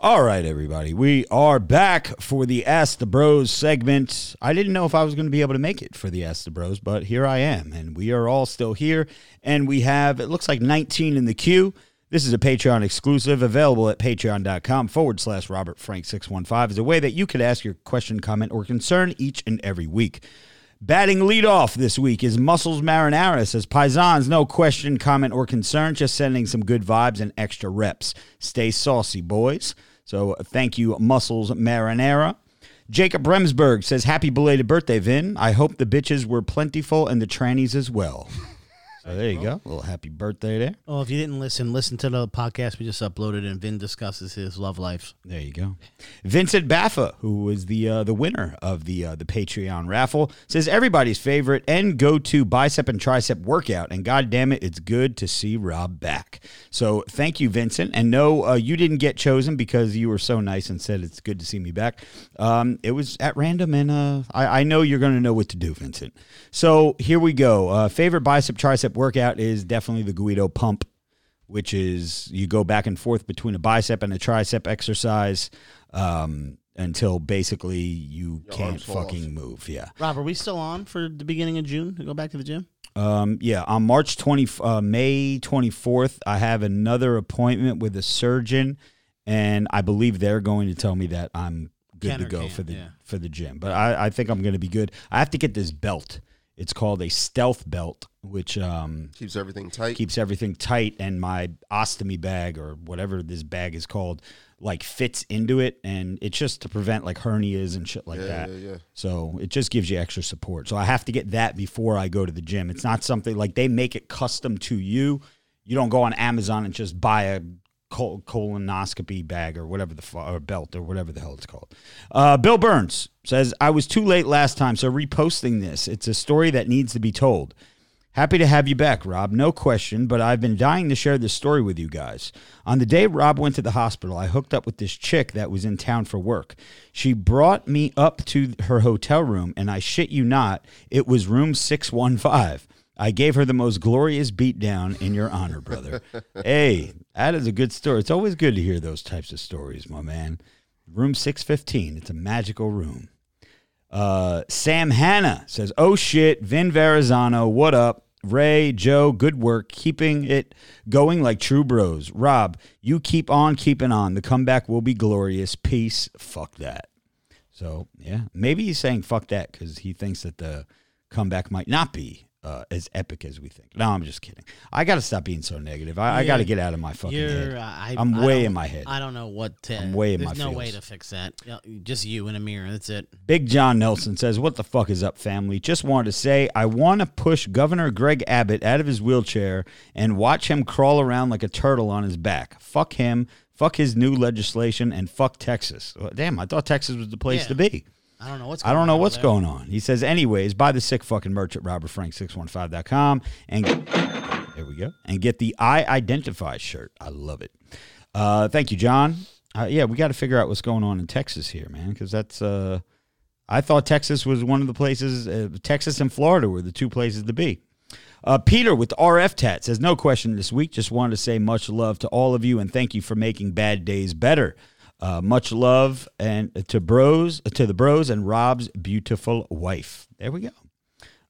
All right, everybody. We are back for the Ask the Bros segment. I didn't know if I was going to be able to make it for the Ask the Bros, but here I am. And we are all still here. And we have, it looks like 19 in the queue. This is a Patreon exclusive available at patreon.com forward slash Robert Frank 615 is a way that you could ask your question, comment, or concern each and every week. Batting leadoff this week is Muscles Marinara. Says Paisans, no question, comment, or concern, just sending some good vibes and extra reps. Stay saucy, boys. So uh, thank you, Muscles Marinara. Jacob Remsburg says, Happy belated birthday, Vin. I hope the bitches were plentiful and the trannies as well. So there you go. A little happy birthday there. Oh, if you didn't listen, listen to the podcast we just uploaded, and Vin discusses his love life. There you go. Vincent Baffa, who was the uh, the winner of the uh, the Patreon raffle, says everybody's favorite and go to bicep and tricep workout. And God damn it, it's good to see Rob back. So thank you, Vincent. And no, uh, you didn't get chosen because you were so nice and said it's good to see me back. Um, it was at random, and uh, I, I know you're going to know what to do, Vincent. So here we go. Uh, favorite bicep tricep workout is definitely the Guido pump which is you go back and forth between a bicep and a tricep exercise um, until basically you can't arms fall fucking move. Yeah. Rob, are we still on for the beginning of June to go back to the gym? Um, yeah. On March 20, uh, May 24th, I have another appointment with a surgeon, and I believe they're going to tell me that I'm good Can to or go can't, for the yeah. for the gym. But I, I think I'm going to be good. I have to get this belt. It's called a stealth belt, which um, Keeps everything tight. keeps everything tight and my ostomy bag or whatever this bag is called like fits into it and it's just to prevent like hernias and shit like yeah, that yeah, yeah. so it just gives you extra support so i have to get that before i go to the gym it's not something like they make it custom to you you don't go on amazon and just buy a col- colonoscopy bag or whatever the or belt or whatever the hell it's called uh, bill burns says i was too late last time so reposting this it's a story that needs to be told Happy to have you back, Rob. No question, but I've been dying to share this story with you guys. On the day Rob went to the hospital, I hooked up with this chick that was in town for work. She brought me up to her hotel room, and I shit you not, it was room 615. I gave her the most glorious beatdown in your honor, brother. hey, that is a good story. It's always good to hear those types of stories, my man. Room 615, it's a magical room. Uh, Sam Hanna says, "Oh shit, Vin Verrazano, what up? Ray, Joe, good work, keeping it going like true bros. Rob, you keep on keeping on. The comeback will be glorious. Peace. Fuck that." So yeah, maybe he's saying fuck that because he thinks that the comeback might not be uh, as epic as we think. No, I'm just kidding. I got to stop being so negative. I, I got to get out of my fucking head. uh, I, I'm I way in my head. I don't know what to. I'm way in my. there's no way to fix that. Just you in a mirror. That's it. Big John Nelson says, What the fuck is up, family? Just wanted to say, I want to push Governor Greg Abbott out of his wheelchair and watch him crawl around like a turtle on his back. Fuck him. Fuck his new legislation and fuck Texas. Well, damn, I thought Texas was the place Yeah. to be. I don't know what's. I Going don't know on what's there. going on. He says, anyways, buy the sick fucking merch at robertfrank615.com and there we go. And get the I Identify shirt. I love it. Uh, thank you, John. Uh, yeah, we got to figure out what's going on in Texas here, man, because that's. Uh, I thought Texas was one of the places. Uh, Texas and Florida were the two places to be. Uh, Peter with RF tat says, No question this week. Just wanted to say much love to all of you and thank you for making bad days better. Uh, much love and to bros, to the bros and Rob's beautiful wife. There we go.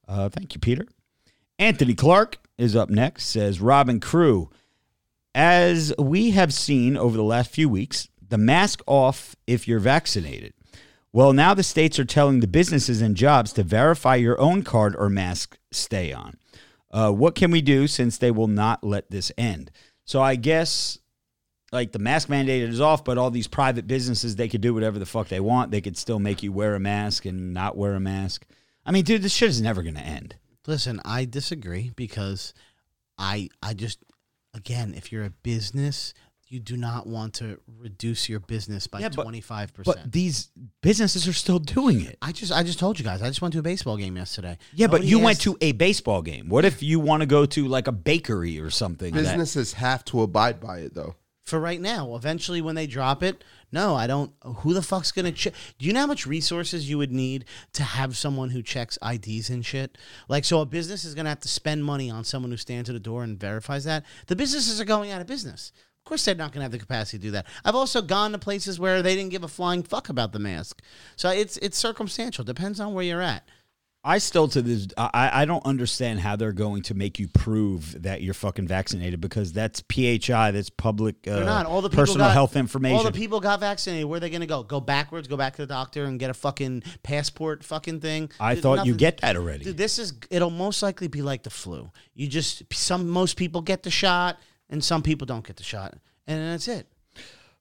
Uh, thank you, Peter. Anthony Clark is up next. Says Robin Crew, as we have seen over the last few weeks, the mask off if you're vaccinated. Well, now the states are telling the businesses and jobs to verify your own card or mask stay on. Uh, what can we do since they will not let this end? So I guess like the mask mandate is off, but all these private businesses they could do whatever the fuck they want. They could still make you wear a mask and not wear a mask. I mean, dude, this shit is never going to end. Listen, I disagree because I I just again, if you're a business, you do not want to reduce your business by Yeah, but- twenty five But percent. these businesses are still doing it. I just I just told you guys. I just went to a baseball game yesterday. Yeah, but Nobody you went to a baseball game. What if you want to go to like a bakery or something? that- Businesses have to abide by it, though. For right now. Eventually, when they drop it, no, I don't. Who the fuck's gonna check? Do you know how much resources you would need to have someone who checks IDs and shit? Like, so a business is gonna have to spend money on someone who stands at the door and verifies that. The businesses are going out of business. Of course, they're not going to have the capacity to do that. I've also gone to places where they didn't give a flying fuck about the mask. So it's it's circumstantial. Depends on where you're at. I still to this I, I don't understand how they're going to make you prove that you're fucking vaccinated because that's PHI, that's public uh, They're not. All the people personal got, health information. All the people got vaccinated. Where are they going to go? Go backwards? Go back to the doctor and get a fucking passport? Fucking thing? I Dude, thought you nothing- get that already. Dude, this is. It'll most likely be like the flu. You just some most people get the shot and some people don't get the shot, and that's it.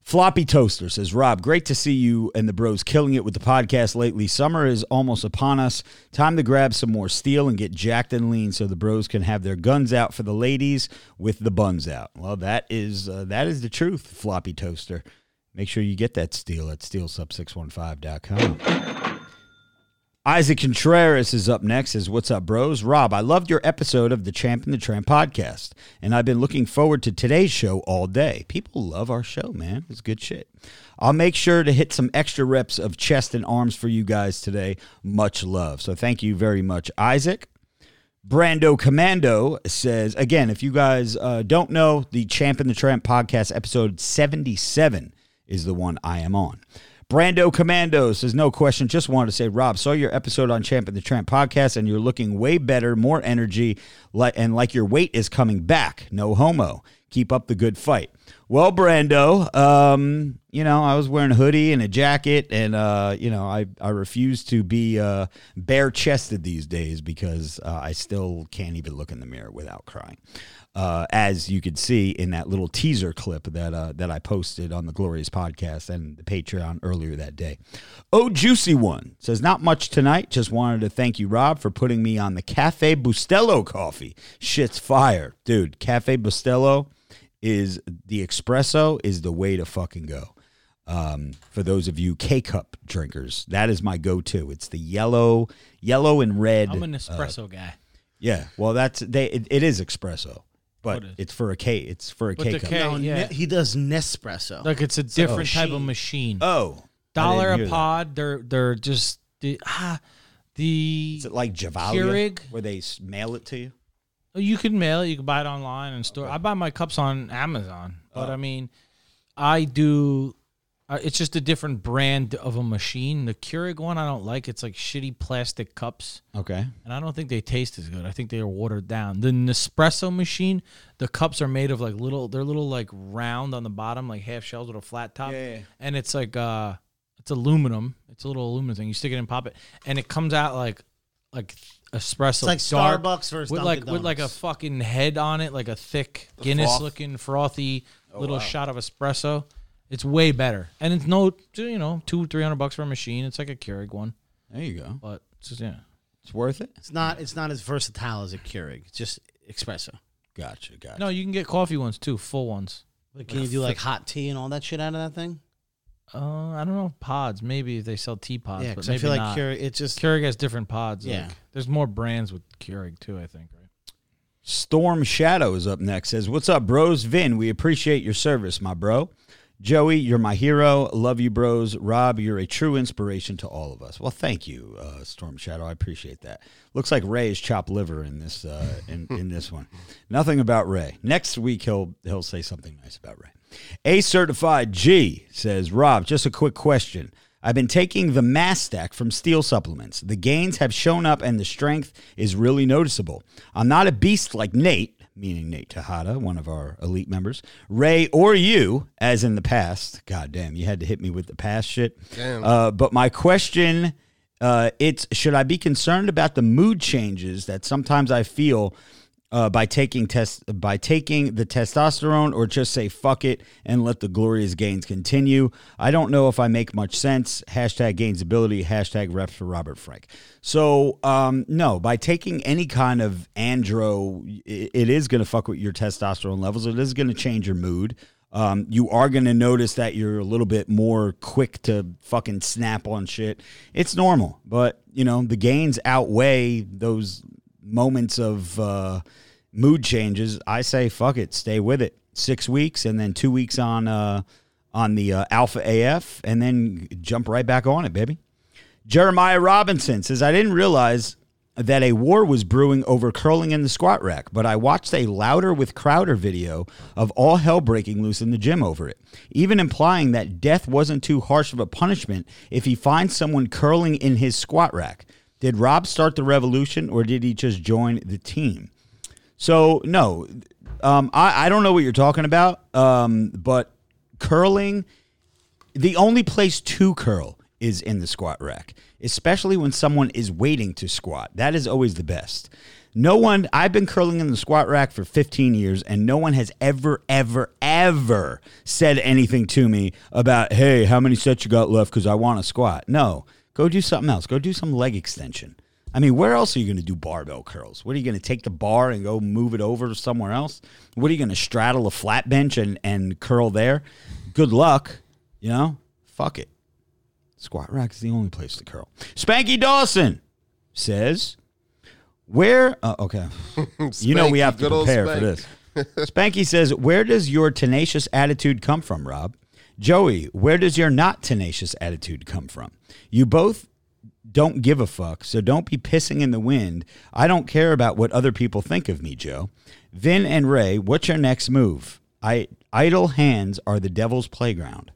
Floppy Toaster says, Rob, great to see you and the bros killing it with the podcast lately. Summer is almost upon us. Time to grab some more steel and get jacked and lean so the bros can have their guns out for the ladies with the buns out. Well, that is uh, that is the truth, Floppy Toaster. Make sure you get that steel at steelsub615.com. Isaac Contreras is up next. Says, What's up, bros? Rob, I loved your episode of the Champ and the Tramp podcast, and I've been looking forward to today's show all day. People love our show, man. It's good shit. I'll make sure to hit some extra reps of chest and arms for you guys today. Much love. So thank you very much, Isaac. Brando Commando says, again, if you guys uh, don't know, the Champ and the Tramp podcast, episode 77, is the one I am on. Brando Commando says, no question. Just wanted to say, Rob, saw your episode on Champ and the Tramp podcast, and you're looking way better, more energy, and like your weight is coming back. No homo. Keep up the good fight. Well, Brando, um, you know, I was wearing a hoodie and a jacket, and uh, you know, I I refuse to be uh, bare chested these days because uh, I still can't even look in the mirror without crying. Uh, as you could see in that little teaser clip that uh, that I posted on the Glorious podcast and the Patreon earlier that day. Oh, juicy one says not much tonight. Just wanted to thank you, Rob, for putting me on the Cafe Bustelo coffee. Shit's fire, dude. Cafe Bustelo is the espresso is the way to fucking go. Um, for those of you K cup drinkers, that is my go to. It's the yellow, yellow and red. I'm an uh, espresso guy. yeah, well, that's they. It, it is espresso, but What is- it's for a K. It's for a But K the cup. K- No, yeah. Ne- he does Nespresso. Like it's a different type of machine. machine. Oh, Dollar a hear that. pod. They're they're just the ah the Is it like Javalia, Keurig? where they mail it to you? You can mail it. You can buy it online and store. I buy my cups on Amazon, but Oh. I mean, I do. Uh, it's just a different brand of a machine. The Keurig one I don't like. It's like shitty plastic cups. Okay. and I don't think they taste as good. I think they are watered down. The Nespresso machine, the cups are made of like little, they're little like round on the bottom, like half shells with a flat top, Yeah, yeah. and it's like uh, it's aluminum. It's a little aluminum thing. You stick it in, pop it, and it comes out like like espresso. It's like dark, Starbucks versus with Dunkin' like with like a Donuts. fucking head on it, like a thick Guinness froth. looking frothy Oh, little shot of espresso. It's way better, and it's no, you know, two three hundred bucks for a machine. It's like a Keurig one, There you go. but it's just yeah. It's worth it. It's not. It's not as versatile as a Keurig. It's just espresso. Gotcha. Gotcha. No, you can get coffee ones too, full ones. But can you do like hot tea and all that shit out of that thing? Uh, I don't know pods. Maybe they sell tea pods, yeah, but because maybe I feel like not. Keurig. It's just Keurig has different pods. Yeah. like, there's more brands with Keurig too. I think. Right. Storm Shadow is up next. Says, "What's up, bros? Vin, we appreciate your service, my bro. Joey, you're my hero. Love you, bros. Rob, you're a true inspiration to all of us. Well, thank you, uh, Storm Shadow. I appreciate that. Looks like Ray is chopped liver in this uh, in in this one. Nothing about Ray. Next week he'll he'll say something nice about Ray. A certified G says, Rob, just a quick question. I've been taking the mass stack from Steel Supplements. The gains have shown up and the strength is really noticeable. I'm not a beast like Nate, meaning Nate Tejada, one of our elite members, Ray, or you, as in the past. God damn, you had to hit me with the past shit. Damn. Uh, but my question, uh, it's should I be concerned about the mood changes that sometimes I feel uh, by taking test by taking the testosterone, or just say fuck it and let the glorious gains continue? I don't know if I make much sense. Hashtag gainsability. Hashtag reps for Robert Frank. So um, no, by taking any kind of andro, it, it is going to fuck with your testosterone levels. It is going to change your mood. Um, you are going to notice that you're a little bit more quick to fucking snap on shit. It's normal, but you know the gains outweigh those moments of uh, mood changes. I say fuck it, stay with it. Six weeks and then two weeks on uh, on the uh, Alpha AF, and then jump right back on it, baby. Jeremiah Robinson says, I didn't realize that a war was brewing over curling in the squat rack, but I watched a Louder with Crowder video of all hell breaking loose in the gym over it, even implying that death wasn't too harsh of a punishment if he finds someone curling in his squat rack. Did Rob start the revolution or did he just join the team? So, no, um, I, I don't know what you're talking about, um, but curling the only place to curl is in the squat rack, especially when someone is waiting to squat. That is always the best. No one, I've been curling in the squat rack for 15 years, and no one has ever, ever, ever said anything to me about, hey, how many sets you got left because I want to squat. No, go do something else. Go do some leg extension. I mean, where else are you going to do barbell curls? What are you going to take the bar and go move it over somewhere else? What are you going to straddle a flat bench and, and curl there? Good luck. You know, fuck it. Squat rack is the only place to curl. Spanky Dawson says, "Where? Uh, okay, you know we have to prepare for this." Spanky says, "Where does your tenacious attitude come from, Rob?" Joey, where does your not tenacious attitude come from? You both don't give a fuck, so don't be pissing in the wind. I don't care about what other people think of me, Joe. Vin and Ray, what's your next move? I idle hands are the devil's playground.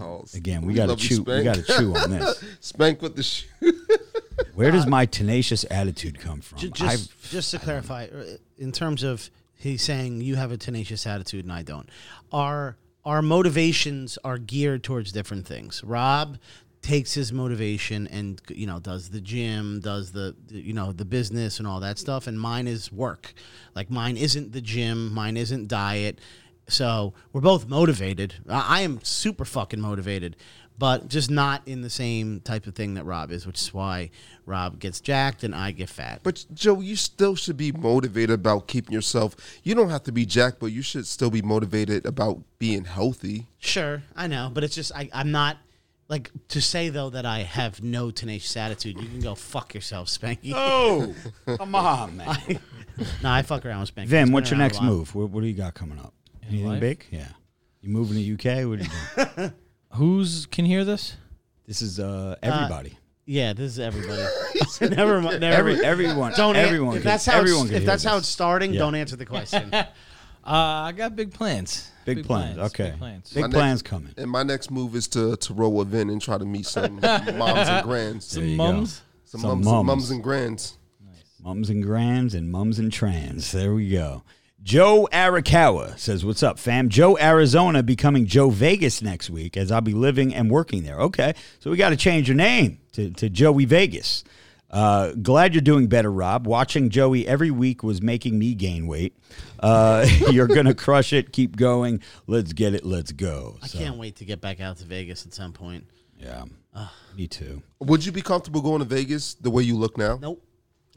Oh, Again, we got to chew. We got to chew on this. Spank with the shoe. Where does my tenacious attitude come from? Ju- Just, just to clarify, uh, in terms of he's saying you have a tenacious attitude and I don't. Our our motivations are geared towards different things. Rob takes his motivation and you know does the gym, does the you know the business and all that stuff, and mine is work. Like mine isn't the gym, mine isn't diet. So we're both motivated. I am super fucking motivated, but just not in the same type of thing that Rob is, which is why Rob gets jacked and I get fat. But Joe, you still should be motivated about keeping yourself. You don't have to be jacked, but you should still be motivated about being healthy. Sure, I know, but it's just I, I'm not like to say though that I have no tenacious attitude. You can go fuck yourself, Spanky. oh, come on, man. no, I fuck around with Spanky. Vin, He's what's your been around next a while. move? What, what do you got coming up? Anything life? big? Yeah. You moving to the UK? What are you doing? Who's can hear this? this is uh, everybody. Yeah, this is everybody. never mind. Never Every, everyone. Don't an- everyone. If can- that's how everyone it's, can if hear that's how this. it's starting, Yeah. don't answer the question. Uh, I got big plans. Big, plans. Okay. Big plans. Big plans next- coming. And my next move is to to roll with Vin and try to meet some moms and grands. There Some go. mums. Some, Some mums, mums. mums and grands. Mums and grands and mums and trans. There we go. Joe Arakawa says, What's up, fam? Joe Arizona becoming Joe Vegas next week as I'll be living and working there. Okay. So we got to change your name to, to Joey Vegas. Uh, glad you're doing better, Rob. Watching Joey every week was making me gain weight. Uh, you're going to crush it. Keep going. Let's get it. Let's go. I So, can't wait to get back out to Vegas at some point. Yeah. Me too. Would you be comfortable going to Vegas the way you look now? Nope,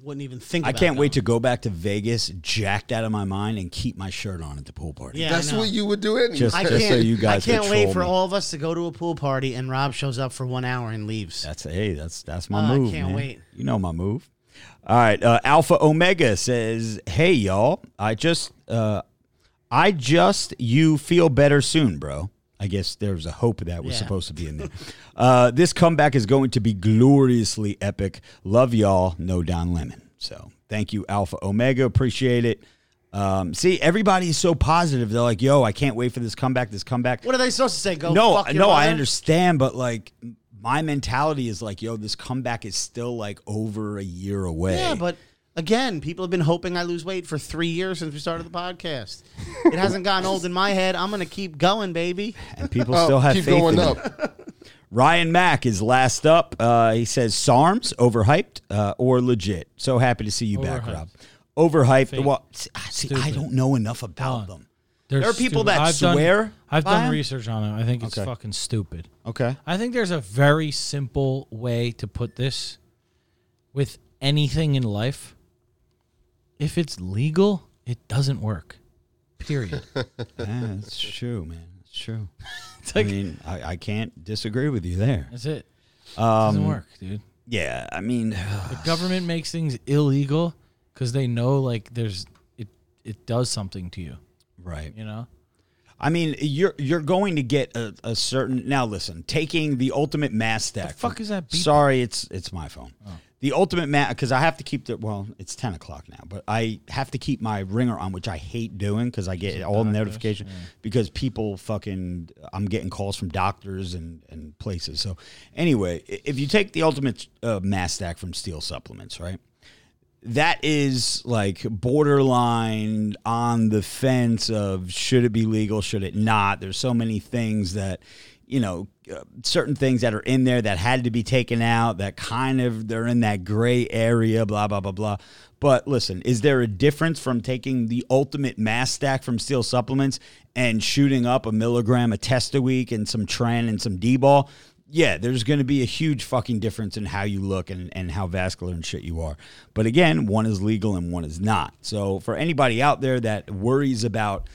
wouldn't even think. I can't wait going. to go back to Vegas, jacked out of my mind, and keep my shirt on at the pool party. Yeah, That's know. what you would do anyway. Just- I just can't. so you guys I can't wait troll for me. all of us to go to a pool party and Rob shows up for one hour and leaves. That's hey, that's that's my I move. can't man. wait. You know my move. All right, uh, Alpha Omega says, "Hey y'all, I just, uh, I just, you feel better soon, bro." I guess there was a hope that was Yeah. supposed to be in there. uh, this comeback is going to be gloriously epic. Love y'all. No Don Lemon. So thank you, Alpha Omega. Appreciate it. Um, see, everybody's so positive. They're like, "Yo, I can't wait for this comeback. This comeback." What are they supposed to say? Go no, no, I understand, but like my mentality is like, yo, this comeback is still like over a year away. Yeah, but again, people have been hoping I lose weight for three years since we started the podcast. it hasn't gotten old in my head. I'm gonna keep going, baby. and people Oh, still have keep faith going in up. Ryan Mack is last up. Uh, he says SARMs overhyped uh, or legit. So happy to see you back, Overhyped. Rob. Overhyped. Fake. Well, see, I- see, I Stupid. don't know enough about Done. them. They're There are people that I've done- swear I've by done 'em? research on it. I think it's Okay. fucking stupid. Okay. I think there's a very simple way to put this with anything in life. If it's legal, it doesn't work. Period. Yeah, that's true, man. It's true. It's I mean, I, I can't disagree with you there. that's it. Um, doesn't work, dude. Yeah, I mean, The government makes things illegal because they know like there's it it does something to you. right. You know. I mean, you're you're going to get a, a certain. Now, listen, taking the ultimate mass stack. fuck is that beep? Sorry, it's it's my phone. The ultimate mat because I have to keep the well, it's ten o'clock now, but I have to keep my ringer on, which I hate doing because I get all the notification because people fucking I'm getting calls from doctors and and places. So anyway, if you take the ultimate uh, mass stack from Steel Supplements, right? that is like borderline on the fence of should it be legal, should it not. There's so many things that, you know, uh, certain things that are in there that had to be taken out that kind of they're in that gray area, blah, blah, blah, blah. But listen, is there a difference from taking the ultimate mass stack from Steel Supplements and shooting up a milligram of test a week and some tren and some D ball? yeah, there's going to be a huge fucking difference in how you look and, and how vascular and shit you are. But again, one is legal and one is not. So for anybody out there that worries about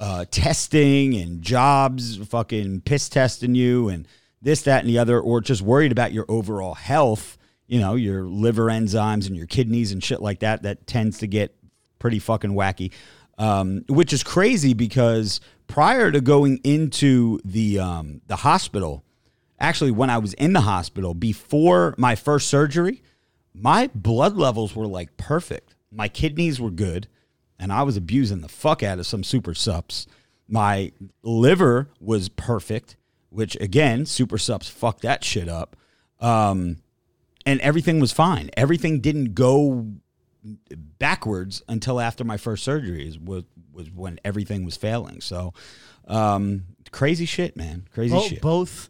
uh, testing and jobs fucking piss testing you and this, that, and the other, or just worried about your overall health, you know, your liver enzymes and your kidneys and shit like that, that tends to get pretty fucking wacky. Um, which is crazy because prior to going into the um, the hospital, actually when I was in the hospital before my first surgery, my blood levels were like perfect. My kidneys were good, and I was abusing the fuck out of some super sups. My liver was perfect, which again, super sups fucked that shit up. Um, and everything was fine. Everything didn't go backwards until after my first surgeries was was when everything was failing. So um, crazy shit, man. Crazy shit. both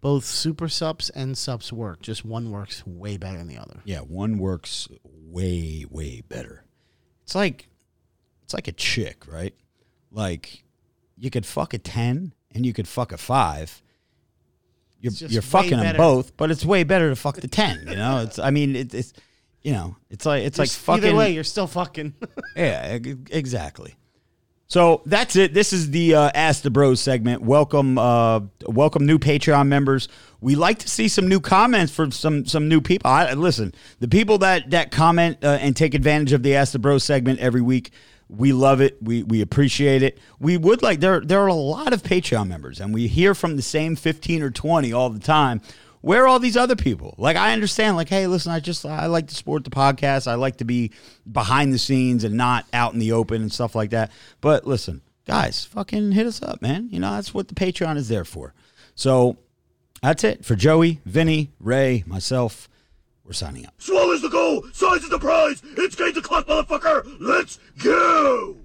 both super subs and subs work. Just one works way better than the other. Yeah, one works way way better. It's like it's like a chick, right? Like you could fuck a 10 and you could fuck a 5. You're It's just you're way fucking them better. both, but it's way better to fuck the 10, you know? It's I mean it, it's you know, it's like it's like fucking Either way, you're still fucking. Yeah, e- exactly. So that's it. This is the uh, Ask the Bros segment. Welcome, uh, welcome new Patreon members. We like to see some new comments from some some new people. I, listen, the people that that comment uh, and take advantage of the Ask the Bro segment every week. We love it. We we appreciate it. We would like there there are a lot of Patreon members, and we hear from the same fifteen or twenty all the time. Where are all these other people? Like I understand, like, hey, listen, I just I like to support the podcast. I like to be behind the scenes and not out in the open and stuff like that. But listen, guys, fucking hit us up, man. You know, that's what the Patreon is there for. So that's it for Joey, Vinny, Ray, myself. We're signing up. Swallows the goal, size is the prize. It's game to clock, motherfucker. Let's go.